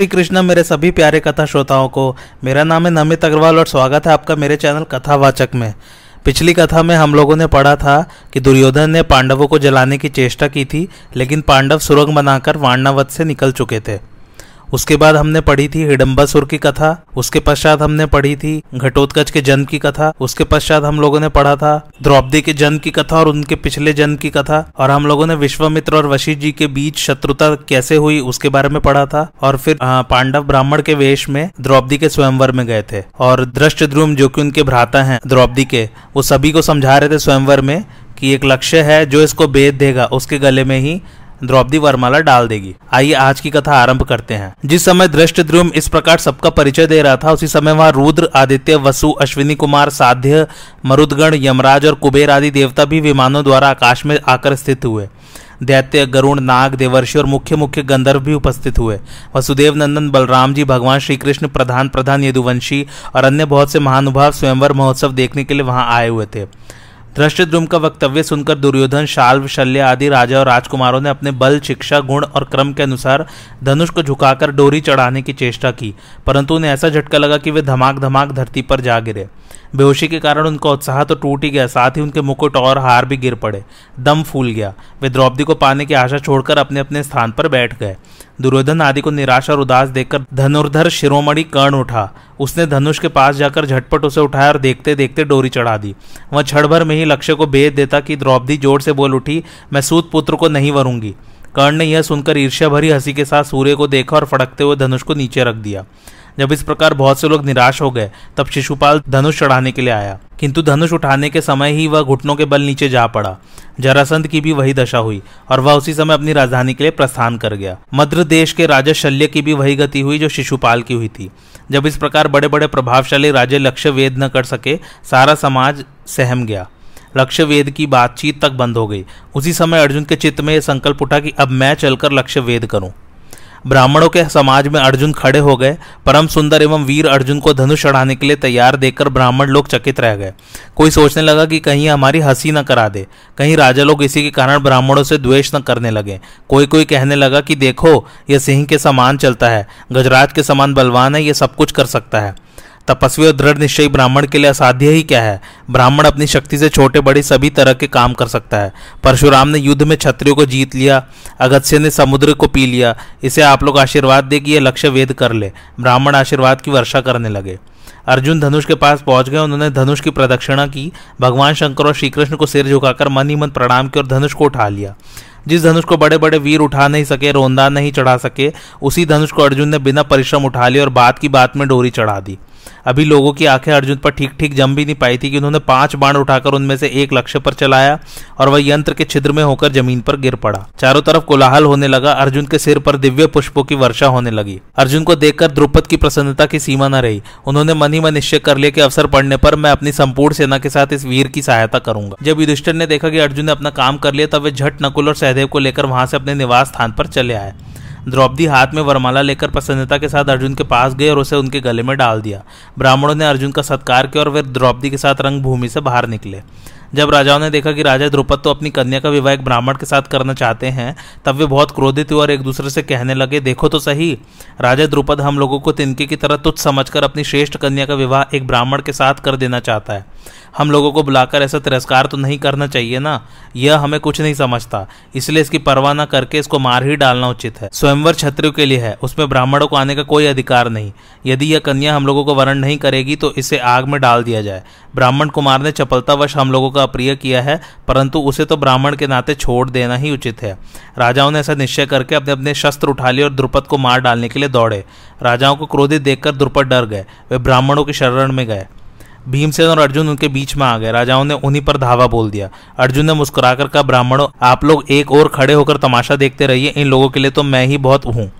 श्री कृष्ण, मेरे सभी प्यारे कथा श्रोताओं को, मेरा नाम है नमित अग्रवाल और स्वागत है आपका मेरे चैनल कथावाचक में। पिछली कथा में हम लोगों ने पढ़ा था कि दुर्योधन ने पांडवों को जलाने की चेष्टा की थी, लेकिन पांडव सुरंग बनाकर वाणावत से निकल चुके थे। उसके बाद हमने पढ़ी थी हिडम्बासुर की कथा, उसके पश्चात हमने पढ़ी थी घटोत्कच के जन्म की कथा, उसके पश्चात हम लोगों ने पढ़ा था द्रौपदी के जन्म की कथा और उनके पिछले जन्म की कथा, और हम लोगों ने विश्वामित्र और वशिष्ठ जी के बीच शत्रुता कैसे हुई उसके बारे में पढ़ा था, और फिर पांडव ब्राह्मण के वेश में द्रौपदी के स्वयंवर में गए थे। और दृष्ट जो कि उनके भ्राता हैं द्रौपदी के, वो सभी को समझा रहे थे स्वयंवर में कि एक लक्ष्य है जो इसको बेद देगा, उसके गले में ही द्रौपदी वरमाला डाल देगी। आइए आज की कथा आरंभ करते हैं। जिस समय दृष्ट द्रुम इस प्रकार सबका परिचय दे रहा था, उसी समय वहाँ रुद्र, आदित्य, वसु, अश्विनी कुमार, साध्य, मरुदगण, यमराज और कुबेर आदि देवता भी विमानों द्वारा आकाश में आकर स्थित हुए। दैत्य, गरुण, नाग, देवर्षि और मुख्य मुख्य गंधर्व भी उपस्थित हुए। वसुदेव नंदन, बलराम जी, भगवान श्री कृष्ण प्रधान प्रधान यदुवंशी और अन्य बहुत से महानुभाव स्वयंवर महोत्सव देखने के लिए वहाँ आए हुए थे। धृष्टद्रुम का वक्तव्य सुनकर दुर्योधन, शाल्व, शल्य आदि राजा और राजकुमारों ने अपने बल, शिक्षा, गुण और क्रम के अनुसार धनुष को झुकाकर डोरी चढ़ाने की चेष्टा की, परंतु उन्हें ऐसा झटका लगा कि वे धमाक धमाक धरती पर जा गिरे। बेहोशी के कारण उनका उत्साह तो टूट ही गया, साथ ही उनके मुकुट और हार भी गिर पड़े। दम फूल गया। वे द्रौपदी को पाने की आशा छोड़कर अपने अपने स्थान पर बैठ गए। दुर्योधन आदि को निराश और उदास देखकर धनुर्धर शिरोमणि कर्ण उठा। उसने धनुष के पास जाकर झटपट उसे उठाया और देखते देखते डोरी चढ़ा दी। वह क्षण भर में ही लक्ष्य को भेद देता कि द्रौपदी ज़ोर से बोल उठी, मैं सूत पुत्र को नहीं वरूँगी। कर्ण ने यह सुनकर ईर्ष्या भरी हँसी के साथ सूर्य को देखा और फड़कते हुए धनुष को नीचे रख दिया। जब इस प्रकार बहुत से लोग निराश हो गए, तब शिशुपाल धनुष चढ़ाने के लिए आया। किंतु धनुष उठाने के समय ही वह घुटनों के बल नीचे जा पड़ा। जरासंध की भी वही दशा हुई और वह उसी समय अपनी राजधानी के लिए प्रस्थान कर गया। मध्य देश के राजा शल्य की भी वही गति हुई जो शिशुपाल की हुई थी। जब इस प्रकार बड़े बड़े प्रभावशाली राजे लक्ष्य वेद न कर सके, सारा समाज सहम गया। लक्ष्य वेद की बातचीत तक बंद हो गई। उसी समय अर्जुन के चित्त में यह संकल्प उठा कि अब मैं चलकर लक्ष्य वेद करूँ। ब्राह्मणों के समाज में अर्जुन खड़े हो गए। परम सुंदर एवं वीर अर्जुन को धनुष चढ़ाने के लिए तैयार देखकर ब्राह्मण लोग चकित रह गए। कोई सोचने लगा कि कहीं हमारी हँसी न करा दे, कहीं राजा लोग इसी के कारण ब्राह्मणों से द्वेष न करने लगे। कोई कोई कहने लगा कि देखो यह सिंह के समान चलता है, गजराज के समान बलवान है यह सब कुछ कर सकता है। तपस्वी और दृढ़ निश्चयी ब्राह्मण के लिए असाध्य ही क्या है? ब्राह्मण अपनी शक्ति से छोटे बड़े सभी तरह के काम कर सकता है। परशुराम ने युद्ध में क्षत्रियों को जीत लिया, अगत्य ने समुद्र को पी लिया। इसे आप लोग आशीर्वाद दे कि यह लक्ष्य वेद कर ले। ब्राह्मण आशीर्वाद की वर्षा करने लगे। अर्जुन धनुष के पास पहुँच गए। उन्होंने धनुष की प्रदक्षिणा की। भगवान शंकर और श्रीकृष्ण को सिर झुकाकर मन ही मन प्रणाम किया और धनुष को उठा लिया। जिस धनुष को बड़े बड़े वीर उठा नहीं सके, रोंदा नहीं चढ़ा सके, उसी धनुष को अर्जुन ने बिना परिश्रम उठा लिया और बात की बात में डोरी चढ़ा दी। अभी लोगों की आँखें अर्जुन पर ठीक ठीक जम भी नहीं पाई थी कि उन्होंने पाँच बाण उठाकर उनमें से एक लक्ष्य पर चलाया और वह यंत्र के छिद्र में होकर ज़मीन पर गिर पड़ा। चारों तरफ़ कोलाहल होने लगा। अर्जुन के सिर पर दिव्य पुष्पों की वर्षा होने लगी। अर्जुन को देखकर द्रुपद की प्रसन्नता की सीमा न रही। उन्होंने मन ही मन निश्चय कर लिया कि अवसर पड़ने पर मैं अपनी संपूर्ण सेना के साथ इस वीर की सहायता करूँगा। जब युधिष्ठिर ने देखा कि अर्जुन ने अपना काम कर लिया, तब वे झट नकुल और सहदेव को लेकर वहाँ से अपने निवास स्थान पर चले आए। द्रौपदी हाथ में वरमाला लेकर प्रसन्नता के साथ अर्जुन के पास गए और उसे उनके गले में डाल दिया। ब्राह्मणों ने अर्जुन का सत्कार किया और वे द्रौपदी के साथ रंग भूमि से बाहर निकले। जब राजाओं ने देखा कि राजा द्रुपद तो अपनी कन्या का विवाह एक ब्राह्मण के साथ करना चाहते हैं, तब वे बहुत क्रोधित हुए और एक दूसरे से कहने लगे, देखो तो सही, राजा द्रुपद हम लोगों को तिनके की तरह तुच्छ समझकर अपनी श्रेष्ठ कन्या का विवाह एक ब्राह्मण के साथ कर देना चाहता है। हम लोगों को बुलाकर ऐसा तिरस्कार तो नहीं करना चाहिए ना। यह हमें कुछ नहीं समझता। इसलिए इसकी परवाह न करके इसको मार ही डालना उचित है। स्वयंवर क्षत्रियो के लिए है। उसमें ब्राह्मणों को आने का कोई अधिकार नहीं। यदि यह कन्या हम लोगों को वरण नहीं करेगी तो इसे आग में डाल दिया जाए। ब्राह्मण कुमार ने चपलतावश हम लोगों का अप्रिय किया है, परंतु उसे तो ब्राह्मण के नाते छोड़ देना ही उचित है। राजाओं ने ऐसा निश्चय करके अपने अपने शस्त्र उठा लिए और द्रुपद को मार डालने के लिए दौड़े। राजाओं को क्रोधित देखकर द्रुपद डर गए। वे ब्राह्मणों के शरण में गए। भीमसेन और अर्जुन उनके बीच में आ गए। राजाओं ने उन्हीं पर धावा बोल दिया। अर्जुन ने मुस्कुराकर कहा, ब्राह्मणों, आप लोग एक और खड़े होकर तमाशा देखते रहिए। इन लोगों के लिए तो मैं ही बहुत हूँ।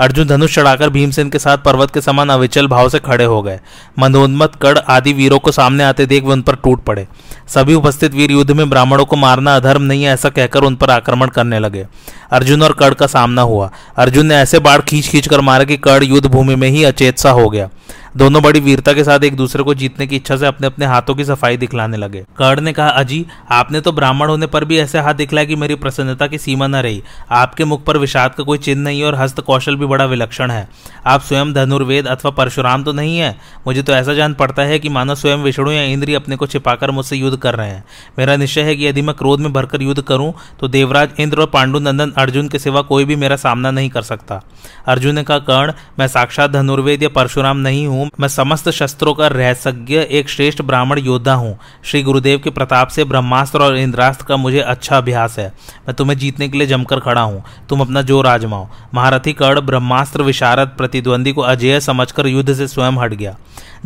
अर्जुन धनुष चढ़ाकर भीमसेन के साथ पर्वत के समान अविचल भाव से खड़े हो गए। मनोन्मत कड़ आदि वीरों को सामने आते देख वे उन पर टूट पड़े। सभी उपस्थित वीर युद्ध में ब्राह्मणों को मारना अधर्म नहीं है, ऐसा कहकर उन पर आक्रमण करने लगे। अर्जुन और कड़ का सामना हुआ। अर्जुन ने ऐसे बाढ़ खींच खींच कर मारा कि कड़ युद्ध भूमि में ही अचेत सा हो गया। दोनों बड़ी वीरता के साथ एक दूसरे को जीतने की इच्छा से अपने अपने हाथों की सफ़ाई दिखलाने लगे। कर्ण ने कहा, अजी, आपने तो ब्राह्मण होने पर भी ऐसे हाथ दिखलाया कि मेरी प्रसन्नता की सीमा न रही। आपके मुख पर विषाद का कोई चिन्ह नहीं और हस्त कौशल भी बड़ा विलक्षण है। आप स्वयं धनुर्वेद अथवा परशुराम तो नहीं है? मुझे तो ऐसा जान पड़ता है कि मानो स्वयं विष्णु या इंद्री अपने को छिपाकर मुझसे युद्ध कर रहे हैं। मेरा निश्चय है कि यदि मैं क्रोध में भरकर युद्ध करूँ तो देवराज इंद्र और पांडु नंदन अर्जुन के सिवा कोई भी मेरा सामना नहीं कर सकता। अर्जुन ने कहा, कर्ण, मैं साक्षात धनुर्वेद या परशुराम नहीं हूँ मैं समस्त शस्त्रों का रहसज्ञ एक श्रेष्ठ ब्राह्मण योद्धा हूँ। श्री गुरुदेव के प्रताप से ब्रह्मास्त्र और इंद्रास्त्र का मुझे अच्छा अभ्यास है। मैं तुम्हें जीतने के लिए जमकर खड़ा हूँ। तुम अपना ज़ोर आजमाओ। महारथी कर्ण ब्रह्मास्त्र विशारद प्रतिद्वंदी को अजय समझकर युद्ध से स्वयं हट गया।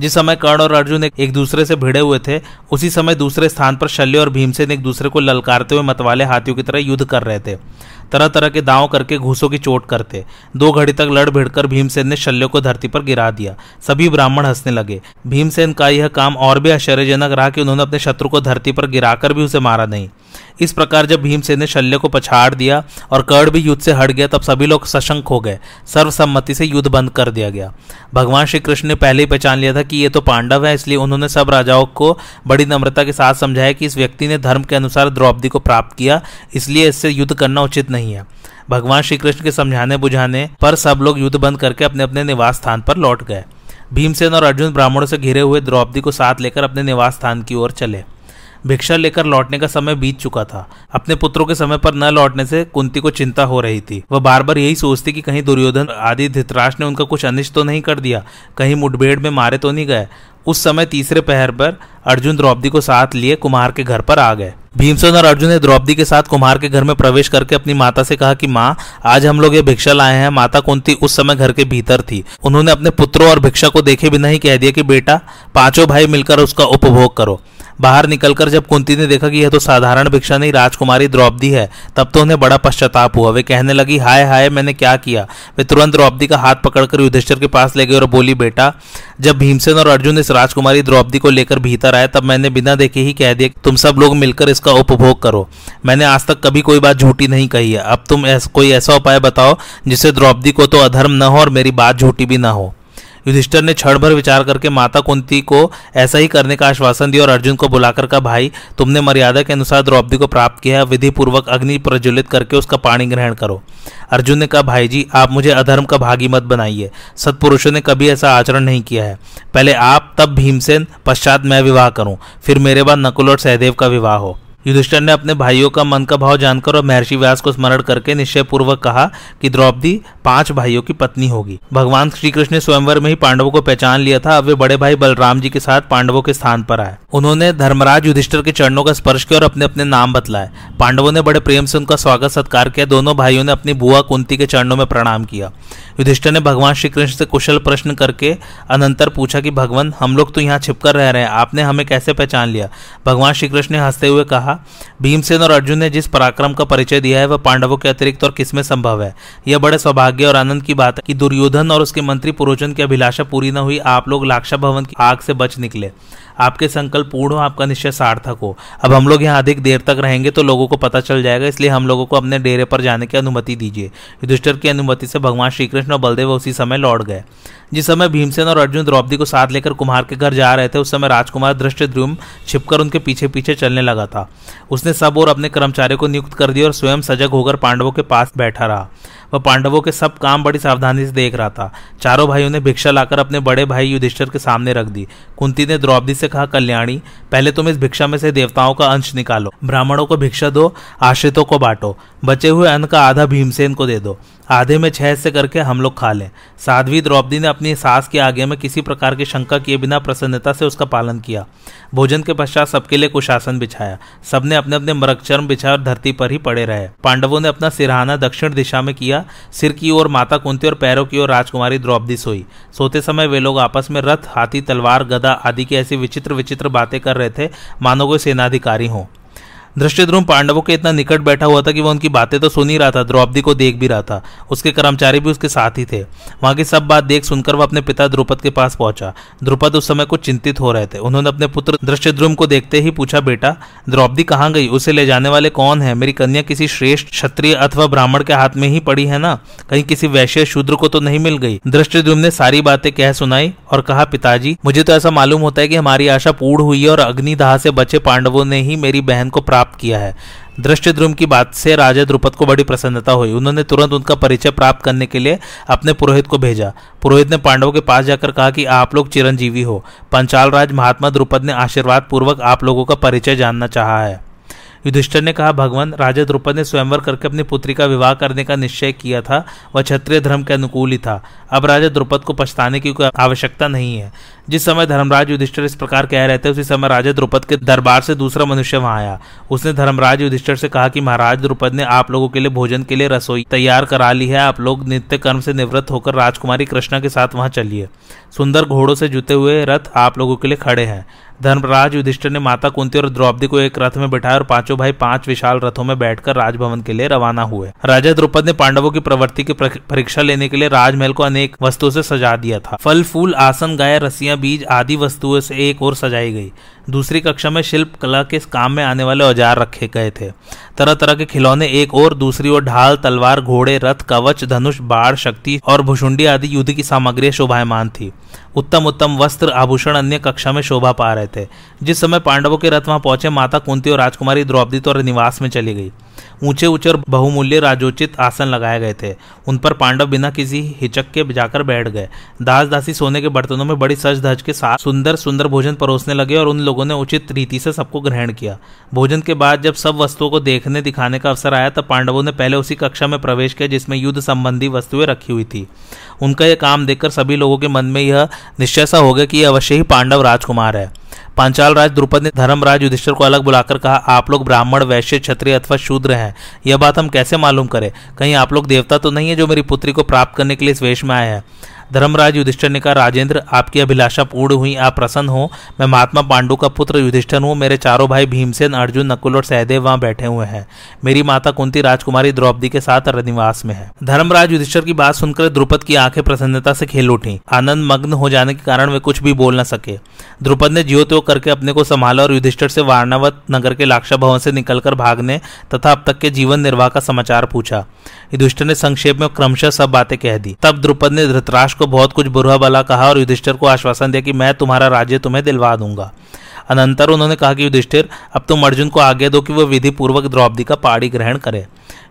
जिस समय कर्ण और अर्जुन एक दूसरे से भिड़े हुए थे, उसी समय दूसरे स्थान पर शल्य और भीमसेन एक दूसरे को ललकारते हुए मतवाले हाथियों की तरह युद्ध कर रहे थे। तरह तरह के दाव करके घूसों की चोट करते। दो घड़ी तक लड़ भिड़कर भीमसेन ने शल्यों को धरती पर गिरा दिया। सभी ब्राह्मण हंसने लगे। भीमसेन का यह काम और भी आश्चर्यजनक रहा कि उन्होंने अपने शत्रु को धरती पर गिराकर भी उसे मारा नहीं। इस प्रकार जब भीमसेन ने शल्य को पछाड़ दिया और कर्ण भी युद्ध से हट गया, तब सभी लोग सशंक हो गए। सर्वसम्मति से युद्ध बंद कर दिया गया। भगवान श्री कृष्ण ने पहले ही पहचान लिया था कि ये तो पांडव है, इसलिए उन्होंने सब राजाओं को बड़ी नम्रता के साथ समझाया कि इस व्यक्ति ने धर्म के अनुसार द्रौपदी को प्राप्त किया, इसलिए इससे युद्ध करना उचित नहीं है। भगवान श्री कृष्ण के समझाने बुझाने पर सब लोग युद्ध बंद करके अपने अपने निवास स्थान पर लौट गए। भीमसेन और अर्जुन ब्राह्मणों से घिरे हुए द्रौपदी को साथ लेकर अपने निवास स्थान की ओर चले। भिक्षा लेकर लौटने का समय बीत चुका था। अपने पुत्रों के समय पर न लौटने से कुंती को चिंता हो रही थी। वह बार बार यही सोचती कि कहीं दुर्योधन आदि धृतराज ने उनका कुछ अनिष्ट तो नहीं कर दिया, कहीं मुठभेड़ में मारे तो नहीं गए। उस समय तीसरे पहर पर अर्जुन द्रौपदी को साथ लिए कुमार के घर पर आ गए। भीमसेन और अर्जुन ने द्रौपदी के साथ कुमार के घर में प्रवेश करके अपनी माता से कहा कि, माँ, आज हम लोग ये भिक्षा लाए हैं। माता कुंती उस समय घर के भीतर थी। उन्होंने अपने पुत्रों और भिक्षा को देखे बिना ही कह दिया कि, बेटा, पाँचों भाई मिलकर उसका उपभोग करो। बाहर निकलकर जब कुंती ने देखा कि यह तो साधारण भिक्षा नहीं, राजकुमारी द्रौपदी है, तब तो उन्हें बड़ा पश्चाताप हुआ। वे कहने लगी, हाय हाय, मैंने क्या किया? वे तुरंत द्रौपदी का हाथ पकड़कर युधिष्ठिर के पास ले गए और बोली, बेटा, जब भीमसेन और अर्जुन इस राजकुमारी द्रौपदी को लेकर भीतर आए, तब मैंने बिना देखे ही कह दिया तुम सब लोग मिलकर इसका उपभोग करो। मैंने आज तक कभी कोई बात झूठी नहीं कही है। अब तुम कोई ऐसा उपाय बताओ, जिससे द्रौपदी को तो अधर्म न हो और मेरी बात झूठी भी ना हो। युधिष्ठर ने क्षण भर विचार करके माता कुंती को ऐसा ही करने का आश्वासन दिया और अर्जुन को बुलाकर कहा, भाई, तुमने मर्यादा के अनुसार द्रौपदी को प्राप्त किया विधि पूर्वक अग्नि प्रज्वलित करके उसका पानी ग्रहण करो। अर्जुन ने कहा, भाई जी, आप मुझे अधर्म का भागी मत बनाइए। सत्पुरुषों ने कभी ऐसा आचरण नहीं किया है। पहले आप, तब भीमसेन, पश्चात मैं विवाह करूँ। फिर मेरे बाद नकुल और सहदेव का विवाह हो। युधिष्ठर ने अपने भाइयों का मन का भाव जानकर और महर्षि व्यास को स्मरण करके निश्चय पूर्वक कहा कि द्रौपदी पाँच भाइयों की पत्नी होगी। भगवान श्री कृष्ण ने स्वयंवर में ही पांडवों को पहचान लिया था। अब वे बड़े भाई बलराम जी के साथ पांडवों के स्थान पर आए। उन्होंने धर्मराज युधिष्ठर के चरणों का स्पर्श किया और अपने अपने नाम बतलाए। पांडवों ने बड़े प्रेम से उनका स्वागत सत्कार किया। दोनों भाइयों ने अपनी बुआ कुंती के चरणों में प्रणाम किया। युधिष्ठर ने भगवान श्री कृष्ण से कुशल प्रश्न करके अनंतर पूछा कि, भगवान, हम लोग तो यहाँ छिपकर रह रहे हैं। आपने हमें कैसे पहचान लिया? भगवान श्री कृष्ण ने हँसते हुए कहा भीमसेन और अर्जुन ने जिस पराक्रम का परिचय दिया है, वह पांडवों के अतिरिक्त और किसमें संभव है? यह बड़े सौभाग्य और आनंद की बात है कि दुर्योधन और उसके मंत्री पुरोचन की अभिलाषा पूरी न हुई, आप लोग लाक्षा भवन की आग से बच निकले। आपके संकल्प पूर्ण हो, आपका निश्चय सार्थक हो। अब हम लोग यहाँ अधिक देर तक रहेंगे तो लोगों को पता चल जाएगा, इसलिए हम लोगों को अपने डेरे पर जाने की अनुमति दीजिए। युधिष्ठर की अनुमति से भगवान श्रीकृष्ण और बलदेव उसी समय लौट गए। जिस समय भीमसेन और अर्जुन द्रौपदी को साथ लेकर कुमार के घर जा रहे थे, उस समय राजकुमार दृष्टि द्रुम छिपकर उनके पीछे पीछे चलने लगा था। उसने सब और अपने कर्मचारियों को नियुक्त कर दिया और स्वयं सजग होकर पांडवों के पास बैठा रहा। वह पांडवों के सब काम बड़ी सावधानी से देख रहा था। चारों भाइयों ने भिक्षा लाकर अपने बड़े भाई युधिष्ठर के सामने रख दी। कुंती ने द्रौपदी से कहा, कल्याणी, पहले तुम इस भिक्षा में से देवताओं का अंश निकालो। ब्राह्मणों को भिक्षा दो, आश्रितों को बांटो। बचे हुए अन्न का आधा भीमसेन को दे दो। आधे में छह से करके हम लोग खा लें। साध्वी द्रौपदी ने अपनी सास के आगे में किसी प्रकार की शंका किए बिना प्रसन्नता से उसका पालन किया। भोजन के पश्चात सबके लिए कुशासन बिछाया। सबने अपने अपने मृगचर्म बिछाया और धरती पर ही पड़े रहे। पांडवों ने अपना सिरहाना दक्षिण दिशा में किया। सिर की ओर माता कुंती और पैरों की ओर राजकुमारी द्रौपदी सोई। सोते समय वे लोग आपस में रथ, हाथी, तलवार, गदा आदि की ऐसी विचित्र विचित्र बातें कर रहे थे। मानो कोई सेनाधिकारी हों। दृष्टिद्रुम पांडवों के इतना निकट बैठा हुआ था कि वह उनकी बातें तो सुन ही रहा था, द्रौपदी को देख भी रहा था। उसके कर्मचारी भी उसके साथ ही थे। वहाँ की सब बात देख सुनकर वह अपने पिता द्रुपद के पास पहुँचा। द्रुपद उस समय कुछ चिंतित हो रहे थे। उन्होंने अपने पुत्र दृष्टिद्रुम को देखते ही पूछा, बेटा, द्रौपदी कहाँ गई? उसे ले जाने वाले कौन है? मेरी कन्या किसी श्रेष्ठ क्षत्रिय अथवा ब्राह्मण के हाथ में ही पड़ी है ना? कहीं किसी वैश्य शूद्र को तो नहीं मिल गई? दृष्टिद्रुम ने सारी बातें कह सुनाई और कहा, पिताजी, मुझे तो ऐसा मालूम होता है कि हमारी आशा पूर्ण हुई है और अग्निदाह से बचे पांडवों ने ही मेरी बहन को प्राप्त किया है। दृष्टिद्रुम की बात से राजा द्रुपद को बड़ी प्रसन्नता हुई। उन्होंने तुरंत उनका परिचय प्राप्त करने के लिए अपने पुरोहित को भेजा। पुरोहित ने पांडवों के पास जाकर कहा कि आप लोग चिरंजीवी हो। पंचाल राज महात्मा द्रुपद ने आशीर्वाद पूर्वक आप लोगों का परिचय जानना चाहा है। युधिष्ठर ने कहा, भगवान, राजा द्रुपद ने स्वयंवर करके अपनी पुत्री का विवाह करने का निश्चय किया था। वह क्षत्रिय धर्म के अनुकूल ही था। अब राजा द्रुपद को पछताने की कोई आवश्यकता नहीं है। जिस समय धर्मराज युधिष्ठर इस प्रकार कह रहे थे, उसी समय राजा द्रुपद के दरबार से दूसरा मनुष्य वहाँ आया। उसने धर्मराज युधिष्ठर से कहा कि महाराज द्रुपद ने आप लोगों के लिए भोजन के लिए रसोई तैयार करा ली है। आप लोग नित्य कर्म से निवृत्त होकर राजकुमारी कृष्णा के साथ वहाँ चलिए। सुंदर घोड़ों से जुते हुए रथ आप लोगों के लिए खड़े हैं। धर्मराज युधिष्ठिर ने माता कुंती और द्रौपदी को एक रथ में बिठाया और पाँचों भाई पाँच विशाल रथों में बैठकर राजभवन के लिए रवाना हुए। राजा द्रुपद ने पांडवों की प्रवृत्ति की परीक्षा लेने के लिए राजमहल को अनेक वस्तुओं से सजा दिया था। फल, फूल, आसन, गाय रसियाँ बीज आदि वस्तुओं से एक और सजाई गई। दूसरी कक्षा में शिल्प कला के काम में आने वाले औज़ार रखे गए थे। तरह तरह के खिलौने एक और, दूसरी ओर ढाल, तलवार, घोड़े, रथ, कवच, धनुष बाढ़ शक्ति और भुषुंडी आदि युद्ध की सामग्री शोभायमान थी। उत्तम उत्तम वस्त्र, आभूषण, अन्य कक्षा में शोभा पा रहे थे। जिस समय पांडवों के रथ वहाँ पहुँचे, माता कुंती और राजकुमारी द्रौपदी तो निवास में चली गई। ऊँचे ऊँचे और बहुमूल्य राजोचित आसन लगाए गए थे। उन पर पांडव बिना किसी हिचक के जाकर बैठ गए। दास दासी सोने के बर्तनों में बड़ी सज धज के साथ सुंदर सुंदर भोजन परोसने लगे और उन लोगों ने उचित रीति से सबको ग्रहण किया। भोजन के बाद जब सब वस्तुओं को देखने दिखाने का अवसर आया, तब पांडवों ने पहले उसी कक्षा में प्रवेश किया जिसमें युद्ध संबंधी वस्तुएँ रखी हुई थी। उनका यह काम देखकर सभी लोगों के मन में यह निश्चय सा हो गया कि यह अवश्य ही पांडव राजकुमार है। पांचाल राज द्रुपद ने धर्मराज युधिष्ठिर को अलग बुलाकर कहा, आप लोग ब्राह्मण, वैश्य, क्षत्रिय अथवा शूद्र हैं। यह बात हम कैसे मालूम करें? कहीं आप लोग देवता तो नहीं है जो मेरी पुत्री को प्राप्त करने के लिए इस वेश में आए हैं? धर्मराज युधिष्ठर ने कहा, राजेंद्र, आपकी अभिलाषा पूर्ण हुई, आप प्रसन्न हो। मैं महात्मा पांडु का पुत्र युधिष्ठर हूँ। मेरे चारों भाई भीमसेन, अर्जुन, नकुल और सहदेव वहाँ बैठे हुए हैं। मेरी माता कुंती राजकुमारी द्रौपदी के साथ रनिवास में है धर्मराज युधिष्ठर की बात सुनकर द्रुपद की आँखें प्रसन्नता से खेल उठी। आनंद मग्न हो जाने के कारण वे कुछ भी बोल न सके। द्रुपद ने जियो त्यो करके अपने को संभाला और युधिष्ठर से वारणावत नगर के लाक्षा भवन से निकलकर भागने तथा अब तक के जीवन निर्वाह का समाचार पूछा। युधिष्ठर ने संक्षेप में क्रमशः सब बातें कह दी। तब द्रुपद ने धृतराष्ट्र को बहुत कुछ बुरा भला कहा और युधिष्ठिर को आश्वासन दिया कि मैं तुम्हारा राज्य तुम्हें दिलवा दूँगा। अनंतर उन्होंने कहा कि युधिष्ठिर, अब तुम अर्जुन को आगे दो कि वह विधि पूर्वक द्रौपदी का पाड़ी ग्रहण करे।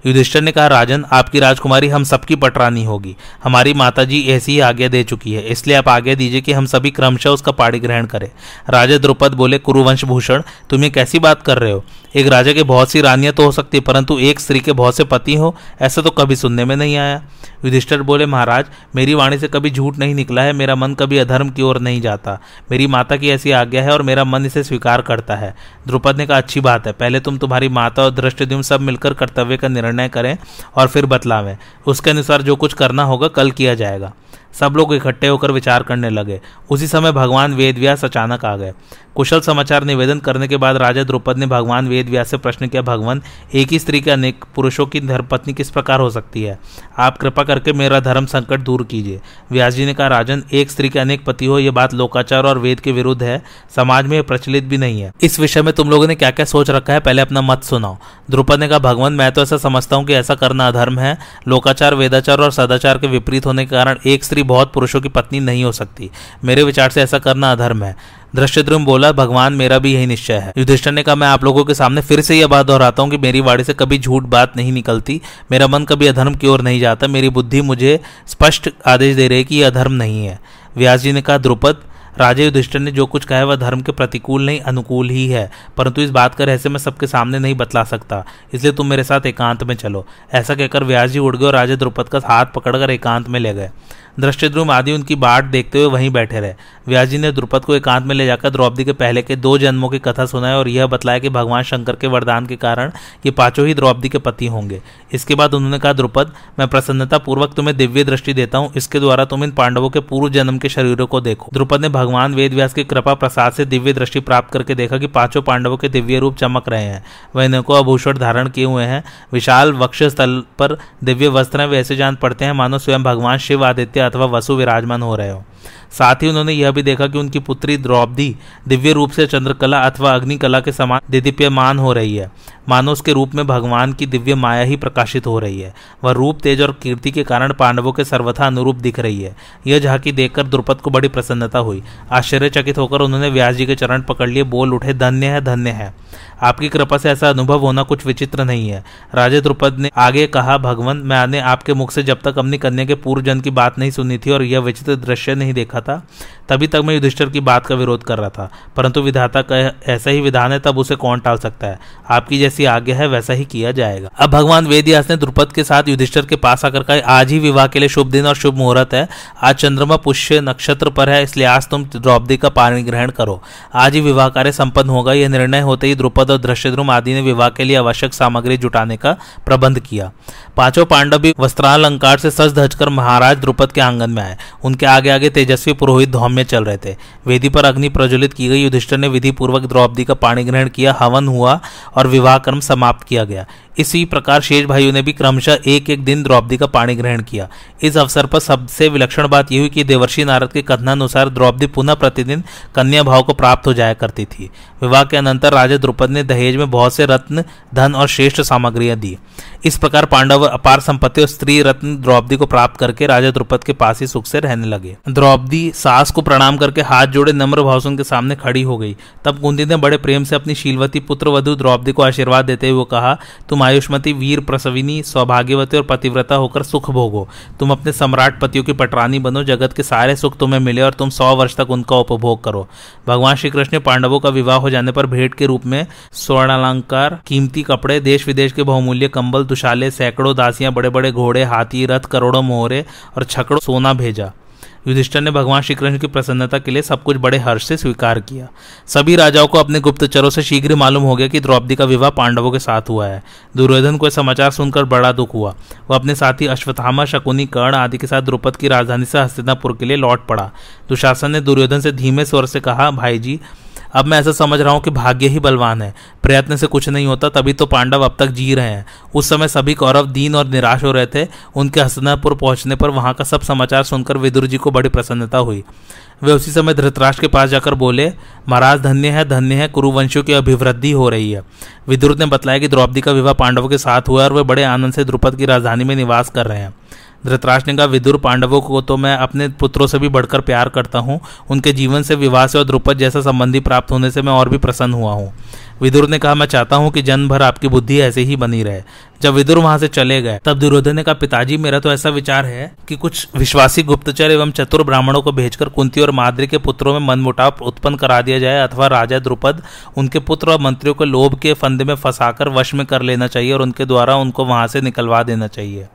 युधिष्ठर ने कहा, राजन, आपकी राजकुमारी हम सबकी पटरानी होगी। हमारी माता जी ऐसी ही आज्ञा दे चुकी है, इसलिए आप आज्ञा दीजिए कि हम सभी क्रमशः उसका पाड़ी ग्रहण करें। राजा द्रुपद बोले कुरुवंश भूषण तुम ये कैसी बात कर रहे हो? एक राजा के बहुत सी रानियाँ तो हो सकती परंतु एक स्त्री के बहुत से पति हो, ऐसा तो कभी सुनने में नहीं आया। युधिष्ठर बोले, महाराज, मेरी वाणी से कभी झूठ नहीं निकला है, मेरा मन कभी अधर्म की ओर नहीं जाता। मेरी माता की ऐसी आज्ञा है और मेरा मन इसे स्वीकार करता है। द्रुपद ने कहा, अच्छी बात है, पहले तुम तुम्हारी माता और दृष्टि सब मिलकर कर्तव्य का निर्णय करें और फिर बतलावें। उसके अनुसार जो कुछ करना होगा, कल किया जाएगा। सब लोग इकट्ठे होकर विचार करने लगे। उसी समय भगवान वेदव्यास अचानक आ गए। कुशल समाचार निवेदन करने के बाद राजा द्रुपद ने भगवान वेद व्यास से प्रश्न किया, भगवान, एक ही स्त्री के अनेक पुरुषों की धर्मपत्नी किस प्रकार हो सकती है? आप कृपा करके मेरा धर्म संकट दूर कीजिए। व्यास जी ने कहा, राजन, एक स्त्री के अनेक पति हो यह बात लोकाचार और वेद के विरुद्ध है। समाज में प्रचलित भी नहीं है। इस विषय में तुम लोगों ने क्या क्या सोच रखा है, पहले अपना मत सुनाओ। द्रुपद ने कहा, भगवान, मैं तो ऐसा समझता हूँ कि ऐसा करना अधर्म है। लोकाचार, वेदाचार और सदाचार के विपरीत होने के कारण एक स्त्री बहुत पुरुषों की पत्नी नहीं हो सकती। मेरे विचार से ऐसा करना अधर्म है। दृष्टिद्रुम बोला, भगवान, मेरा भी यही निश्चय है। युधिष्ठर ने कहा, मैं आप लोगों के सामने फिर से यह बात दोहराता हूँ कि मेरी वाणी से कभी झूठ बात नहीं निकलती। मेरा मन कभी अधर्म की ओर नहीं जाता। मेरी बुद्धि मुझे स्पष्ट आदेश दे रही है कि यह अधर्म नहीं है। व्यास जी ने कहा, द्रुपद, राजा युधिष्ठिर ने जो कुछ कहा है, वह धर्म के प्रतिकूल नहीं, अनुकूल ही है। परंतु इस बात का रहस्य मैं सबके सामने नहीं बतला सकता, इसलिए तुम मेरे साथ एकांत में चलो। ऐसा कहकर व्यास जी उड़ गए और राजा द्रुपद का हाथ पकड़कर एकांत में ले गए। दृष्टिद्रुम आदि उनकी बाट देखते हुए वहीं बैठे रहे। व्यास जी ने द्रुपद को एकांत में ले जाकर द्रौपदी के पहले के दो जन्मों की कथा सुनाई और यह बतलाया कि भगवान शंकर के वरदान के कारण ये पाँचों ही द्रौपदी के पति होंगे। इसके बाद उन्होंने कहा, द्रुपद, मैं प्रसन्नता पूर्वक तुम्हें दिव्य दृष्टि देता हूँ। इसके द्वारा तुम इन पांडवों के पूर्व जन्म के शरीरों को देखो। द्रुपद ने भगवान वेद व्यास की कृपा प्रसाद से दिव्य दृष्टि प्राप्त करके देखा कि पाँचों पांडवों के दिव्य रूप चमक रहे हैं। वह इनको आभूषण धारण किए हुए हैं। विशाल वक्ष स्थल पर दिव्य वस्त्र वैसे जान पड़ते हैं, मानो स्वयं भगवान शिव आदित्य अथवा वसु विराजमान हो रहे हो। साथ ही उन्होंने यह भी देखा कि उनकी पुत्री द्रौपदी दिव्य रूप से चंद्रकला अथवा अग्निकला के समान दिदीप्यमान हो रही है। मानो उसके रूप में भगवान की दिव्य माया ही प्रकाशित हो रही है। वह रूप, तेज और कीर्ति के कारण पांडवों के सर्वथा अनुरूप दिख रही है। यह झांकी देखकर द्रुपद को बड़ी प्रसन्नता हुई। आश्चर्यचकित होकर उन्होंने व्यास जी के चरण पकड़ लिए, बोल उठे, धन्य है धन्य है। आपकी कृपा से ऐसा अनुभव होना कुछ विचित्र नहीं है। राजे द्रुपद ने आगे कहा भगवान मैंने आपके मुख से जब तक अपनी कन्या के पूर्वजन की बात नहीं सुनी थी और यह विचित्र दृश्य नहीं देखा था, तभी तक मैं युधिष्ठर की बात का विरोध कर रहा था। परंतु विधाता का ऐसा ही विधान है, तब उसे कौन टाल सकता है? आपकी जैसी आज्ञा है, वैसा ही किया जाएगा। अब भगवान वेदव्यास ने द्रुपद के साथ युधिष्ठर के पास आकर कहा, आज ही विवाह के लिए शुभ दिन और शुभ मुहूर्त है। आज चंद्रमा पुष्य नक्षत्र पर है, इसलिए आज तुम द्रौपदी का पानी ग्रहण करो। आज ही विवाह कार्य संपन्न होगा। यह निर्णय होते ही द्रुपद और दृश्यद्रुम आदि ने विवाह के लिए आवश्यक सामग्री जुटाने का प्रबंध किया। पाँचों पांडव भी वस्त्रालंकार से सज धजकर महाराज द्रुपद के आँगन में आए। उनके आगे आगे तेजस्वी पुरोहित धौम में चल रहे थे। वेदी पर अग्नि प्रज्वलित की गई। युधिष्ठर ने विधि पूर्वक द्रौपदी का पाणी ग्रहण किया। हवन हुआ और विवाह क्रम समाप्त किया गया। इसी प्रकार शेष भाइयों ने भी क्रमशः एक एक दिन द्रौपदी का पाणी ग्रहण किया। इस अवसर पर सबसे विलक्षण बात यह हुई कि देवर्षि नारद के कथनानुसार द्रौपदी पुनः प्रतिदिन कन्या भाव को प्राप्त हो जाया करती थी। विवाह के अनंतर राजा द्रुपद ने दहेज में बहुत से रत्न, धन और श्रेष्ठ सामग्रियाँ दी। इस प्रकार पांडव अपार संपत्ति और स्त्री रत्न द्रौपदी को प्राप्त करके राजा द्रुपद के पास ही सुख से रहने लगे। द्रौपदी सास को प्रणाम करके हाथ जोड़े नम्र भाव के सामने खड़ी हो गई। तब कुंती ने बड़े प्रेम से अपनी शीलवती पुत्र वधु द्रौपदी को आशीर्वाद देते हुए कहा तुम आयुष्मती, वीर प्रसविनी, सौभाग्यवती और पतिव्रता होकर सुख भोगो। तुम अपने सम्राट पतियों की पटरानी बनो, जगत के सारे सुख तुम्हें मिले और तुम सौ वर्ष तक उनका उपभोग करो। भगवान श्री कृष्ण ने पांडवों का विवाह हो जाने पर भेंट के रूप में स्वर्णालंकार, कीमती कपड़े देश विदेश के बहुमूल्य कंबल, दुशाले, सैकड़ों दासियाँ बड़े बड़े घोड़े, हाथी, रथ, करोड़ों मोहरे और छकड़ों सोना भेजा। युधिष्ठर ने भगवान श्री कृष्ण की प्रसन्नता के लिए सब कुछ बड़े हर्ष से स्वीकार किया। सभी राजाओं को अपने गुप्तचरों से शीघ्र मालूम हो गया कि द्रौपदी का विवाह पांडवों के साथ हुआ है। दुर्योधन को समाचार सुनकर बड़ा दुख हुआ। वह अपने साथी अश्वत्थामा, शकुनी, कर्ण आदि के साथ द्रुपद की राजधानी से हस्तिनापुर के लिए लौट पड़ा। दुशासन ने दुर्योधन से धीमे स्वर से कहा, भाई जी अब मैं ऐसा समझ रहा हूँ कि भाग्य ही बलवान है। प्रयत्न से कुछ नहीं होता, तभी तो पांडव अब तक जी रहे हैं। उस समय सभी कौरव दीन और निराश हो रहे थे। उनके हसनापुर पहुँचने पर वहाँ का सब समाचार सुनकर विदुर जी को बड़ी प्रसन्नता हुई। वे उसी समय धृतराष्ट्र के पास जाकर बोले, महाराज, धन्य है धन्य है, कुरुवंशियों की अभिवृद्धि हो रही है। विदुर ने बताया कि द्रौपदी का विवाह पांडवों के साथ हुआ और वे बड़े आनंद से द्रुपद की राजधानी में निवास कर रहे हैं। धृतराष्ट्र ने कहा, विदुर पांडवों को तो मैं अपने पुत्रों से भी बढ़कर प्यार करता हूँ। उनके जीवन से विवाह से और द्रुपद जैसा संबंधी प्राप्त होने से मैं और भी प्रसन्न हुआ हूँ विदुर ने कहा, मैं चाहता हूँ कि जन्म भर आपकी बुद्धि ऐसे ही बनी रहे। जब विदुर वहाँ से चले गए, तब दुर्योधन ने कहा, पिताजी, मेरा तो ऐसा विचार है कि कुछ विश्वासी गुप्तचर एवं चतुर ब्राह्मणों को भेजकर कुंती और माद्री के पुत्रों में मनमुटाव उत्पन्न करा दिया जाए अथवा राजा द्रुपद उनके पुत्र और मंत्रियों को लोभ के फंदे में फंसाकर वश में कर लेना चाहिए और उनके द्वारा उनको वहाँ से निकलवा देना चाहिए।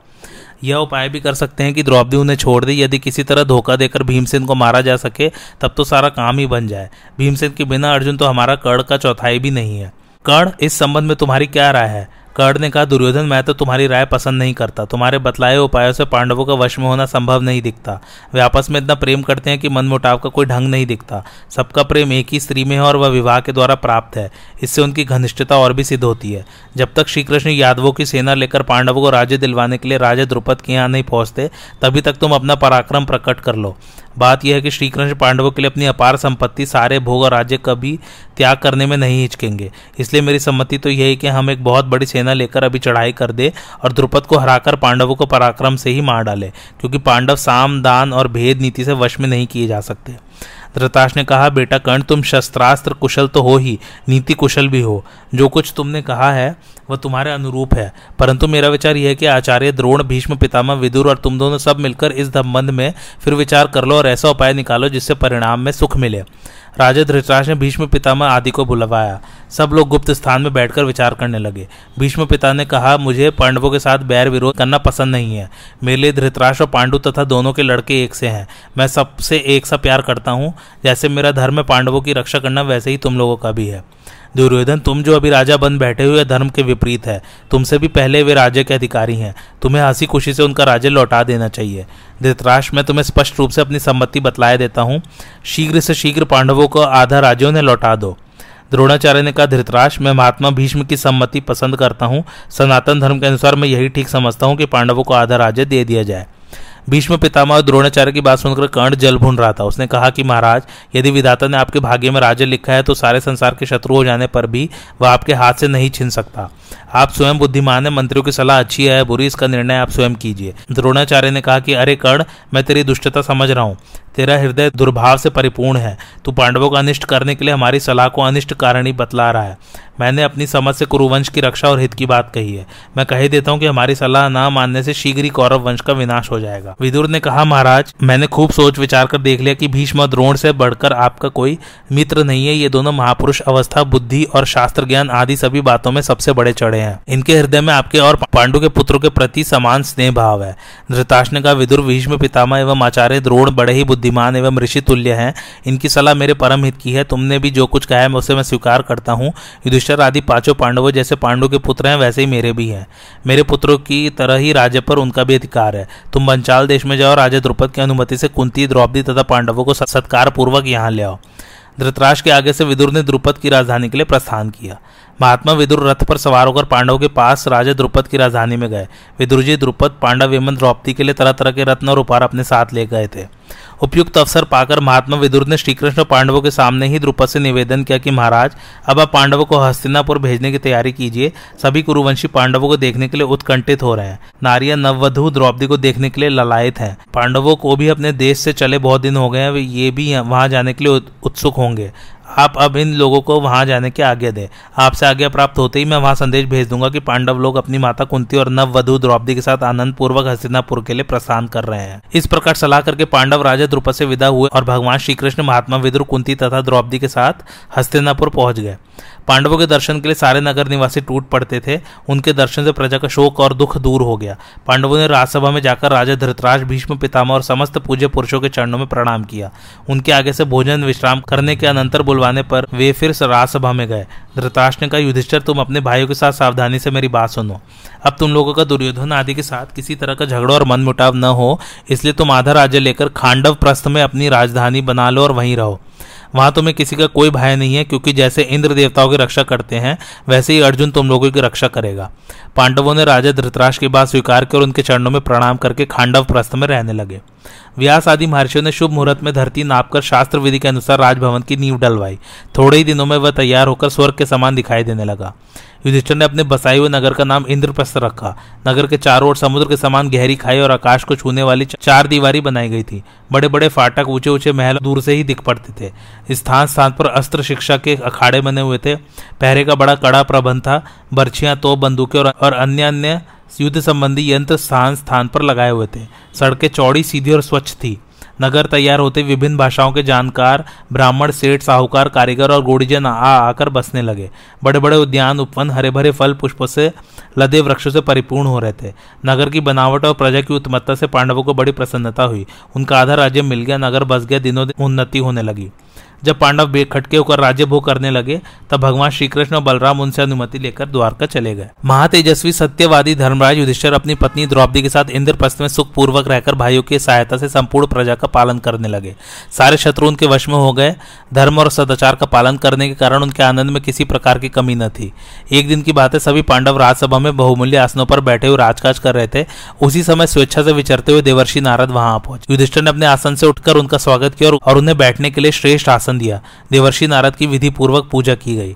यह उपाय भी कर सकते हैं कि द्रौपदी उन्हें छोड़ दी। यदि किसी तरह धोखा देकर भीमसेन को मारा जा सके, तब तो सारा काम ही बन जाए। भीमसेन के बिना अर्जुन तो हमारा कर्ण का चौथाई भी नहीं है। कर्ण, इस संबंध में तुम्हारी क्या राय है? कर्ण ने कहा दुर्योधन, मैं तो तुम्हारी राय पसंद नहीं करता। तुम्हारे बतलाए उपायों से पांडवों का वश में होना संभव नहीं दिखता। वे आपस में इतना प्रेम करते हैं कि मनमुटाव का कोई ढंग नहीं दिखता। सबका प्रेम एक ही स्त्री में है और वह विवाह के द्वारा प्राप्त है। इससे उनकी घनिष्ठता और भी सिद्ध होती है। जब तक श्रीकृष्ण यादवों की सेना लेकर पांडवों को राज्य दिलवाने के लिए राजा द्रुपद के यहाँ नहीं पहुँचते, तभी तक तुम अपना पराक्रम प्रकट कर लो। बात यह है कि श्री कृष्ण पांडवों के लिए अपनी अपार संपत्ति, सारे भोग और राज्य कभी त्याग करने में नहीं हिचकेंगे। इसलिए मेरी सम्मति तो यही कि हम एक बहुत बड़ी सेना लेकर अभी चढ़ाई कर दे और द्रुपद को हराकर पांडवों को पराक्रम से ही मार डाले, क्योंकि पांडव साम, दान और भेद नीति से वश में नहीं किए जा सकते। धृतराष्ट्र ने कहा, बेटा कर्ण, तुम शस्त्रास्त्र कुशल तो हो ही, नीति कुशल भी हो। जो कुछ तुमने कहा है वह तुम्हारे अनुरूप है। परंतु मेरा विचार यह है कि आचार्य द्रोण, भीष्म, पितामह, विदुर और तुम दोनों सब मिलकर इस संबंध में फिर विचार कर लो और ऐसा उपाय निकालो जिससे परिणाम में सुख मिले। राजा धृतराज ने भीष्म, पितामह आदि को बुलवाया। सब लोग गुप्त स्थान में बैठकर विचार करने लगे। भीष्म, पिता ने कहा, मुझे पांडवों के साथ बैर विरोध करना पसंद नहीं है। मेरे लिए धृतराज और पांडु तथा दोनों के लड़के एक से हैं। मैं सबसे एक सा प्यार करता हूँ। जैसे मेरा धर्म है पांडवों की रक्षा करना, वैसे ही तुम लोगों का भी है। दुर्योधन, तुम जो अभी राजा बन बैठे हुए, धर्म के विपरीत है। तुमसे भी पहले वे राज्य के अधिकारी हैं। तुम्हें हँसी खुशी से उनका राज्य लौटा देना चाहिए। धृतराष्ट्र, मैं तुम्हें स्पष्ट रूप से अपनी सम्मति बतलाए देता हूँ। शीघ्र से शीघ्र पांडवों को आधा राज्यों ने लौटा दो। द्रोणाचार्य ने कहा, धृतराष्ट्र, मैं महात्मा भीष्म की सम्मति पसंद करता हूँ। सनातन धर्म के अनुसार मैं यही ठीक समझता हूँ कि पांडवों को आधा राज्य दे दिया जाए। भीष्म पितामह और द्रोणाचार्य की बात सुनकर कर्ण जल भून रहा था। उसने कहा कि महाराज, यदि विधाता ने आपके भाग्य में राज्य लिखा है तो सारे संसार के शत्रु हो जाने पर भी वह आपके हाथ से नहीं छिन सकता। आप स्वयं बुद्धिमान है, मंत्रियों की सलाह अच्छी है, बुरी इसका निर्णय आप स्वयं कीजिए। द्रोणाचार्य ने कहा कि, अरे कर्ण, मैं तेरी दुष्टता समझ रहा हूँ। तेरा हृदय दुर्भाव से परिपूर्ण है। तू पांडवों का अनिष्ट करने के लिए हमारी सलाह को अनिष्ट कारण ही बतला रहा है। मैंने अपनी समझ से कुरुवंश की रक्षा और हित की बात कही है। मैं कह देता हूँ कि हमारी सलाह न मानने से शीघ्र ही कौरव वंश का विनाश हो जाएगा। विदुर ने कहा, महाराज, मैंने खूब सोच विचार कर देख लिया कि भीष्म द्रोण से बढ़कर आपका कोई मित्र नहीं है। ये दोनों महापुरुष अवस्था, बुद्धि और शास्त्र ज्ञान आदि सभी बातों में सबसे बड़े चढ़े हैं। इनके हृदय में आपके और पांडु के पुत्रों के प्रति समान स्नेह भाव है। धृताश ने कहा, विदुर, भीष्म पितामह एवं आचार्य द्रोण बड़े ही बुद्धिमान एवं ऋषि तुल्य हैं। इनकी सलाह मेरे परम हित की है। तुमने भी जो कुछ कहा है उसे मैं स्वीकार करता हूँ। युधिष्ठर, आदि पाँचों पांडवों जैसे पांडु के पुत्र हैं, वैसे ही मेरे भी हैं। मेरे पुत्रों की तरह ही राज्य पर उनका भी अधिकार है। तुम बंचाल देश में जाओ, राजा द्रुपद की अनुमति से कुंती, द्रौपदी तथा पांडवों को सत्कार पूर्वक यहाँ ले आओ। धृतराज के आगे से विदुर ने द्रुपद की राजधानी के लिए प्रस्थान किया। महात्मा विदुर रथ पर सवार होकर पांडवों के पास राजा द्रुपद की राजधानी में गए। विदुर जी, द्रुपद, पांडव एवं द्रौपदी के लिए तरह तरह के रत्न और उपहार अपने साथ ले गए थे। उपयुक्त अवसर पाकर महात्मा विदुर ने श्रीकृष्ण पांडवों के सामने ही द्रुपद से निवेदन किया कि महाराज, अब आप पांडवों को हस्तिनापुर भेजने की तैयारी कीजिए। सभी कुरुवंशी पांडवों को देखने के लिए उत्कंठित हो रहे हैं। नारिया नववधु द्रौपदी को देखने के लिए ललायत है। पांडवों को भी अपने देश से चले बहुत दिन हो गए हैं ये भी वहाँ जाने के लिए उत्सुक होंगे। आप अब इन लोगों को वहाँ जाने की आज्ञा दें। आपसे आज्ञा प्राप्त होते ही मैं वहाँ संदेश भेज दूँगा कि पांडव लोग अपनी माता कुंती और नव वधु द्रौपदी के साथ आनंद पूर्वक हस्तिनापुर के लिए प्रस्थान कर रहे हैं। इस प्रकार सलाह करके पांडव राजा द्रुपद से विदा हुए और भगवान श्री कृष्ण महात्मा विदुर, कुंती तथा द्रौपदी के साथ हस्तिनापुर पहुँच गए। पांडवों के दर्शन के लिए सारे नगर निवासी टूट पड़ते थे। उनके दर्शन से प्रजा का शोक और दुख दूर हो गया। पांडवों ने राजसभा में जाकर राजा धृतराज, भीष्म, पितामह और समस्त पूज्य पुरुषों के चरणों में प्रणाम किया। उनके आगे से भोजन, विश्राम करने के अनंतर बुलवाने पर वे फिर राजसभा में गए। धृतराज ने कहा, युधिष्ठर, तुम अपने भाइयों के साथ सावधानी से मेरी बात सुनो। अब तुम लोगों का दुर्योधन आदि के साथ किसी तरह का झगड़ा और मन मुटाव न हो, इसलिए तुम आधा राज्य लेकर खांडव प्रस्थ में अपनी राजधानी बना लो और वहीं रहो। वहाँ तुम्हें किसी का कोई भय नहीं है, क्योंकि जैसे इंद्र देवताओं की रक्षा करते हैं, वैसे ही अर्जुन तुम लोगों की रक्षा करेगा। पांडवों ने राजा धृतराज की बात स्वीकार कर उनके चरणों में प्रणाम करके खांडव प्रस्थ में रहने लगे। व्यास आदि महर्षियों ने शुभ मुहूर्त में धरती नापकर शास्त्र विधि के अनुसार राजभवन की नींव डलवाई। थोड़े ही दिनों में वह तैयार होकर स्वर्ग के समान दिखाई देने लगा। युधिष्ठिर ने अपने बसाए हुए नगर का नाम इंद्रप्रस्थ रखा। नगर के चारों ओर समुद्र के समान गहरी खाई और आकाश को छूने वाली चार दीवारी बनाई गई थी। बड़े बड़े फाटक ऊँचे ऊँचे महल दूर से ही दिख पड़ते थे। स्थान स्थान पर अस्त्र शिक्षा के अखाड़े बने हुए थे। पहरे का बड़ा कड़ा प्रबंध था। बर्छियाँ तो बंदूकें और अन्य अन्य युद्ध संबंधी यंत्र स्थान स्थान पर लगाए हुए थे। सड़कें चौड़ी, सीधी और स्वच्छ थी। नगर तैयार होते विभिन्न भाषाओं के जानकार, ब्राह्मण, सेठ, साहूकार, कारीगर और गोड़ीजन आ, आकर बसने लगे। बड़े बड़े उद्यान, उपवन हरे भरे फल पुष्पों से, लदे वृक्षों से परिपूर्ण हो रहे थे। नगर की बनावट और प्रजा की उत्मत्ता से पांडवों को बड़ी प्रसन्नता हुई। उनका आधा राज्य मिल गया, नगर बस गया, दिनों दिन उन्नति होने लगी। जब पांडव बेखटके होकर राज्य भोग करने लगे, तब भगवान श्रीकृष्ण और बलराम उनसे अनुमति लेकर द्वारका चले गए। महातेजस्वी, सत्यवादी, धर्मराज, युधिष्ठर अपनी पत्नी द्रौपदी के साथ इंद्रप्रस्थ में सुखपूर्वक रहकर भाइयों की सहायता से संपूर्ण प्रजा का पालन करने लगे। सारे शत्रु उनके वश में हो गए। धर्म और सदाचार का पालन करने के कारण उनके आनंद में किसी प्रकार की कमी न थी। एक दिन की बात है, सभी पांडव राजसभा में बहुमूल्य आसनों पर बैठे हुए राजकाज कर रहे थे। उसी समय स्वेच्छा से विचरते हुए देवर्षि नारद वहाँ पहुँचे। युधिष्ठर ने अपने आसन से उठकर उनका स्वागत किया और उन्हें बैठने के लिए श्रेष्ठ आसन शासन दिया। देवर्षि नारद की विधि पूर्वक पूजा की गई।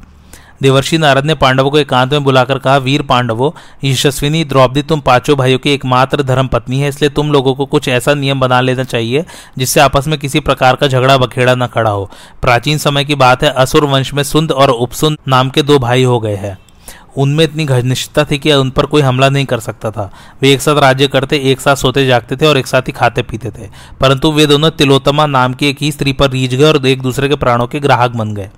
देवर्षि नारद ने पांडवों को एकांत में बुलाकर कहा, वीर पांडवों, यशस्विनी, द्रौपदी, तुम पाँचों भाइयों की एकमात्र धर्म पत्नी है, इसलिए तुम लोगों को कुछ ऐसा नियम बना लेना चाहिए, जिससे आपस में किसी प्रकार का झगड़ा बखेड़ा न खड़ा हो। प्राचीन समय की बात है, असुर वंश में सुंद और उपसुंद नाम के दो भाई हो गए हैं। उनमें इतनी घनिष्ठता थी कि उन पर कोई हमला नहीं कर सकता था। वे एक साथ राज्य करते, एक साथ सोते जागते थे और एक साथ ही खाते पीते थे। परंतु वे दोनों तिलोत्तमा नाम की एक ही स्त्री पर रीझ गए और एक दूसरे के प्राणों के ग्राहक बन गए।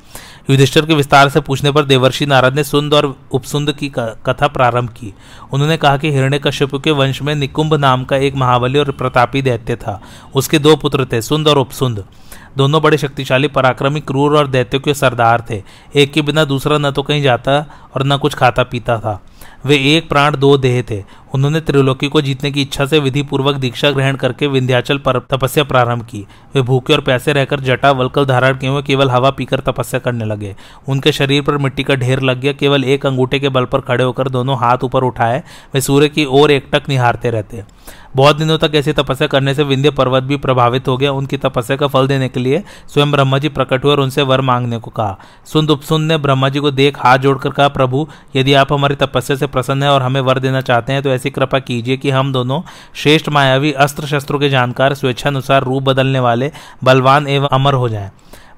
युधिष्ठर के विस्तार से पूछने पर देवर्षि नारद ने सुंद और उपसुंद की कथा प्रारंभ की। उन्होंने कहा कि हिरण्य कश्यप के वंश में निकुंभ नाम का एक महाबली और प्रतापी दैत्य था। उसके दो पुत्र थे, सुंद और उपसुंद। दोनों बड़े शक्तिशाली, पराक्रमी, क्रूर और दैत्यों के सरदार थे। एक के बिना दूसरा न तो कहीं जाता और न कुछ खाता पीता था। वे एक प्राण, दो देह थे। उन्होंने त्रिलोकी को जीतने की इच्छा से विधि पूर्वक दीक्षा ग्रहण करके विंध्याचल पर तपस्या प्रारंभ की। वे भूखे और पैसे रहकर जटा वलकल धारण किए हुए केवल हवा पीकर तपस्या करने लगे। उनके शरीर पर मिट्टी का ढेर लग गया, केवल एक अंगूठे के बल पर खड़े होकर दोनों हाथ ऊपर उठाए, वे सूर्य की ओर एकटक निहारते रहते। बहुत दिनों तक ऐसी तपस्या करने से विंध्य पर्वत भी प्रभावित हो गया। उनकी तपस्या का फल देने के लिए स्वयं ब्रह्मा जी प्रकट हुए और उनसे वर मांगने को कहा। सुंद उपसुंद ने ब्रह्मा जी को देख हाथ जोड़कर कहा, प्रभु, यदि आप हमारी तपस्या से प्रसन्न है और हमें वर देना चाहते हैं तो ऐसी कृपा कीजिए कि हम दोनों श्रेष्ठ मायावी अस्त्र शस्त्रों के जानकार, स्वेच्छानुसार रूप बदलने वाले, बलवान एवं अमर हो जाएँ।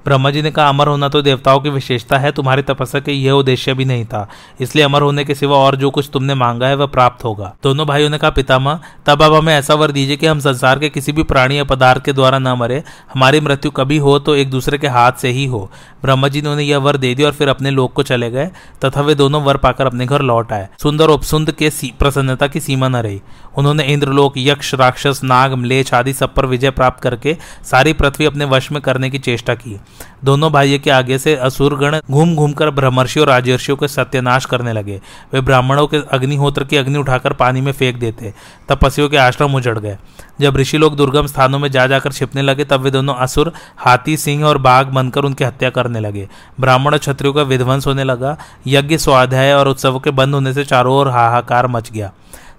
ब्रह्मा जी ने कहा, अमर होना तो देवताओं की विशेषता है, तुम्हारी तपस्या के यह उद्देश्य भी नहीं था। इसलिए अमर होने के सिवा और जो कुछ तुमने मांगा है, वह प्राप्त होगा। दोनों भाइयों ने कहा, पितामह, तब अब हमें ऐसा वर दीजिए कि हम संसार के किसी भी प्राणी या पदार्थ के द्वारा न मरे। हमारी मृत्यु कभी हो तो एक दूसरे के हाथ से ही हो। ब्रह्मा जी ने उन्हें यह वर दे दिया और फिर अपने लोग को चले गए, तथा वे दोनों वर पाकर अपने घर लौट आए। सुंदर उपसुंद के प्रसन्नता की सीमा न रही। उन्होंने इंद्रलोक, यक्ष, राक्षस, नाग मलेच आदि सब पर विजय प्राप्त करके सारी पृथ्वी अपने वश में करने की चेष्टा की। दोनों भाइयों के आगे से असुरगण घूम घूम कर ब्रह्मर्षि और राजर्षियों के सत्यानाश करने लगे। वे ब्राह्मणों के अग्निहोत्र की अग्नि उठाकर पानी में फेंक देते। तपस्वियों के आश्रम उजड़ गए। जब ऋषि लोग दुर्गम स्थानों में जा जाकर छिपने लगे, तब वे दोनों असुर, हाथी, सिंह और बाघ बनकर उनकी हत्या करने लगे। ब्राह्मण और क्षत्रियों का विध्वंस होने लगा। यज्ञ, स्वाध्याय और उत्सवों के बंद होने से चारों ओर हाहाकार मच गया।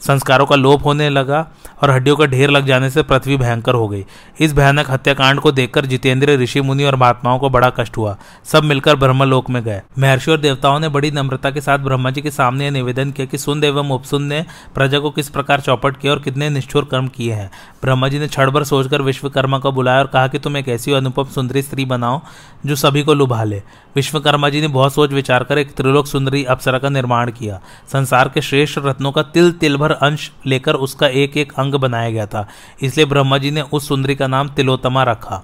संस्कारों का लोप होने लगा और हड्डियों का ढेर लग जाने से पृथ्वी भयंकर हो गई। इस भयानक हत्याकांड को देखकर जितेंद्र, ऋषि मुनि और महात्माओं को बड़ा कष्ट हुआ। सब मिलकर ब्रह्मलोक में गए। महर्षि और देवताओं ने बड़ी नम्रता के साथ ब्रह्मा जी के सामने निवेदन किया कि सुंद एवं उपसुंद ने प्रजा को किस प्रकार चौपट किया और कितने निष्ठुर कर्म किए हैं। ब्रह्मा जी ने क्षण सोचकर विश्वकर्मा को बुलाया और कहा कि तुम एक ऐसी अनुपम सुंदरी स्त्री बनाओ जो सभी को लुभा ले। विश्वकर्मा जी ने बहुत सोच विचार कर एक त्रिलोक सुंदरी अप्सरा का निर्माण किया। संसार के श्रेष्ठ रत्नों का तिल तिल भर अंश लेकर उसका एक एक अंग बनाया गया था। इसलिए ब्रह्मा जी ने उस सुंदरी का नाम तिलोतमा रखा।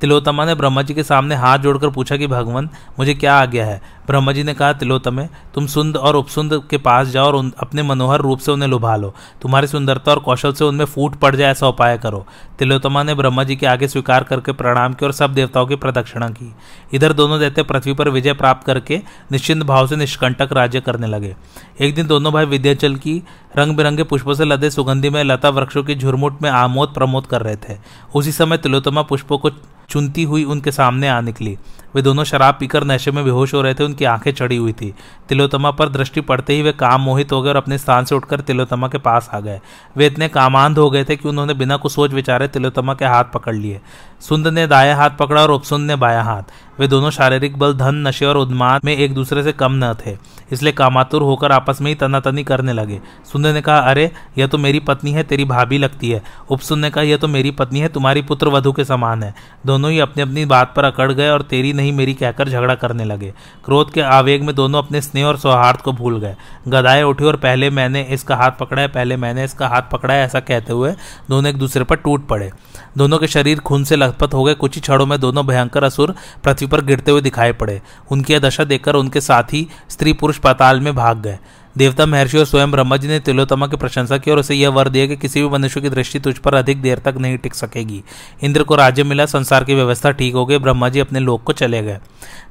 तिलोतमा ने ब्रह्मा जी के सामने हाथ जोड़कर पूछा कि, भगवान, मुझे क्या आ गया है? ब्रह्मा जी ने कहा तिलोतमे तुम सुंद और उपसुंद के पास जाओ और अपने मनोहर रूप से उन्हें लुभा लो। तुम्हारी सुंदरता और कौशल से उनमें फूट पड़ जाए ऐसा उपाय करो। तिलोतमा ने ब्रह्मा जी के आगे स्वीकार करके प्रणाम किया और सब देवताओं की प्रदक्षिणा की। इधर दोनों दैत्य पृथ्वी पर विजय प्राप्त करके निश्चिंत भाव से निष्कंटक राज्य करने लगे। एक दिन दोनों भाई विद्याचल की रंग बिरंगे पुष्पों से लदे सुगंधि में लता वृक्षों की झुरमुट में आमोद प्रमोद कर रहे थे। उसी समय तिलोतमा पुष्पों को चुनती हुई उनके सामने आ निकली। वे दोनों शराब पीकर नशे में बेहोश हो रहे थे, उनकी आँखें चढ़ी हुई थी। तिलोतमा पर दृष्टि पड़ते ही वे काम मोहित हो गए और अपने स्थान से उठकर तिलोतमा के पास आ गए। वे इतने कामांध हो गए थे कि उन्होंने बिना कुछ सोच विचारे तिलोतमा के हाथ पकड़ लिए। सुंद ने दाया हाथ पकड़ा और उपसुंद ने बाया हाथ। वे दोनों शारीरिक बल, धन, नशे और उन्माद में एक दूसरे से कम न थे। इसलिए कामातुर होकर आपस में ही तनातनी करने लगे। सुंदर ने कहा, अरे, यह तो मेरी पत्नी है, तेरी भाभी लगती है। उपसुंद ने कहा, यह तो मेरी पत्नी है, तुम्हारी पुत्र वधु के समान है। दोनों ही अपनी अपनी बात पर अकड़ गए और तेरी नहीं, मेरी कहकर झगड़ा करने लगे। क्रोध के आवेग में दोनों अपने स्नेह और सौहार्द को भूल गए। गदाए उठे और पहले मैंने इसका हाथ पकड़ा है, पहले मैंने इसका हाथ पकड़ा है, ऐसा कहते हुए दोनों एक दूसरे पर टूट पड़े। दोनों के शरीर खून से लथपथ हो गए, कुछ ही क्षणों में दोनों भयंकर असुर पृथ्वी पर गिरते हुए दिखाई पड़े। उनकी यह दशा देखकर उनके साथी स्त्री पुरुष पाताल में भाग गए। देवता, महर्षि और स्वयं ब्रह्मा जी ने तिलोतमा की प्रशंसा की और उसे यह वर दिया कि किसी भी मनुष्य की दृष्टि तुझ पर अधिक देर तक नहीं टिक सकेगी। इंद्र को राज्य मिला, संसार की व्यवस्था ठीक हो गई ब्रह्मा जी अपने लोक को चले गए।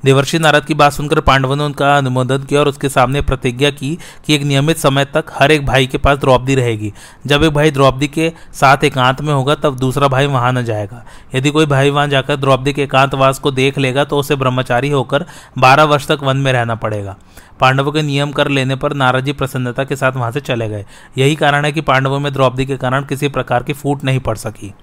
देवर्षि नारद की बात सुनकर पांडवों ने उनका अनुमोदन किया और उसके सामने प्रतिज्ञा की कि एक नियमित समय तक हर एक भाई के पास द्रौपदी रहेगी। जब एक भाई द्रौपदी के साथ एकांत में होगा, तब दूसरा भाई वहाँ न जाएगा। यदि कोई भाई वहाँ जाकर द्रौपदी के एकांतवास को देख लेगा तो उसे ब्रह्मचारी होकर बारह वर्ष तक वन में रहना पड़ेगा। पांडवों के नियम कर लेने पर नाराजी प्रसन्नता के साथ वहाँ से चले गए। यही कारण है कि पांडवों में द्रौपदी के कारण किसी प्रकार की फूट नहीं पड़ सकी।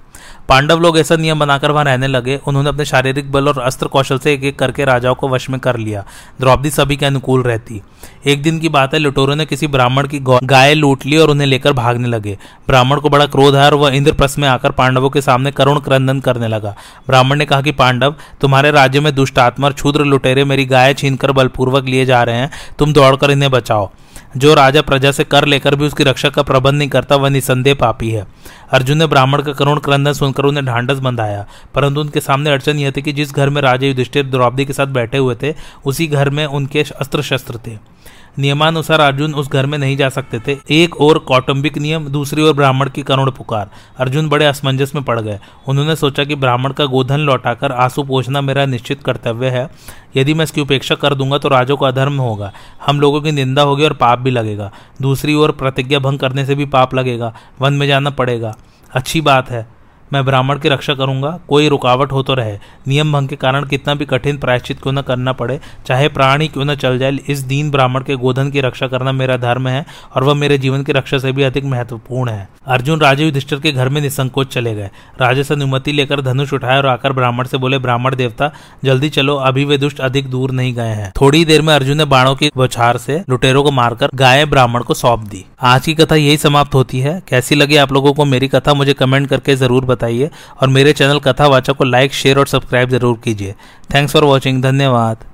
पांडव लोग ऐसा नियम बनाकर वहाँ रहने लगे। उन्होंने अपने शारीरिक बल और अस्त्र कौशल से एक एक करके राजाओं को वश में कर लिया। द्रौपदी सभी के अनुकूल रहती। एक दिन की बात है, लुटोरों ने किसी ब्राह्मण की गाय लूट ली और उन्हें लेकर भागने लगे। ब्राह्मण को बड़ा क्रोध है और वह इंद्रप्रस्थ में आकर पांडवों के सामने करुण क्रंदन करने लगा। ब्राह्मण ने कहा कि पांडव, तुम्हारे राज्य में दुष्ट आत्मा और क्षुद्र लुटेरे मेरी गाय छीनकर बलपूर्वक लिए जा रहे हैं। तुम दौड़कर इन्हें बचाओ। जो राजा प्रजा से कर लेकर भी उसकी रक्षा का प्रबंध नहीं करता, वह निसंदेह पापी है। अर्जुन ने ब्राह्मण का करुण क्रंदन सुनकर उन्हें ढांडस बंधाया, परंतु उनके सामने अड़चन यह थी कि जिस घर में राजा युधिष्ठिर द्रौपदी के साथ बैठे हुए थे, उसी घर में उनके अस्त्र शस्त्र थे। नियमानुसार अर्जुन उस घर में नहीं जा सकते थे। एक और कौटुंबिक नियम, दूसरी ओर ब्राह्मण की करुण पुकार। अर्जुन बड़े असमंजस में पड़ गए। उन्होंने सोचा कि ब्राह्मण का गोधन लौटाकर आँसू पोछना मेरा निश्चित कर्तव्य है। यदि मैं इसकी उपेक्षा कर दूँगा तो राजों को अधर्म होगा। हम लोगों की निंदा होगी और पाप भी लगेगा। दूसरी ओर प्रतिज्ञा भंग करने से भी पाप लगेगा। वन में जाना पड़ेगा। अच्छी बात है। मैं ब्राह्मण की रक्षा करूँगा, कोई रुकावट हो तो रहे। नियम भंग के कारण कितना भी कठिन प्रायश्चित क्यों न करना पड़े, चाहे प्राण ही क्यों न चल जाए, इस दीन ब्राह्मण के गोधन की रक्षा करना मेरा धर्म है और वह मेरे जीवन की रक्षा से भी अधिक महत्वपूर्ण है। अर्जुन राजे युधिष्ठिर के घर में निसंकोच चले गए। राजे से अनुमति लेकर धनुष उठाए और आकर ब्राह्मण से बोले, ब्राह्मण देवता, जल्दी चलो, अभी वे दुष्ट अधिक दूर नहीं गए हैं। थोड़ी देर में अर्जुन ने बाणों की बौछार से लुटेरों को मारकर गाय ब्राह्मण को सौंप दी। आज की कथा यही समाप्त होती है। कैसी लगी आप लोगों को मेरी कथा, मुझे कमेंट करके ज़रूर बताइए और मेरे चैनल कथावाचक को लाइक, शेयर और सब्सक्राइब ज़रूर कीजिए। थैंक्स फॉर वॉचिंग धन्यवाद।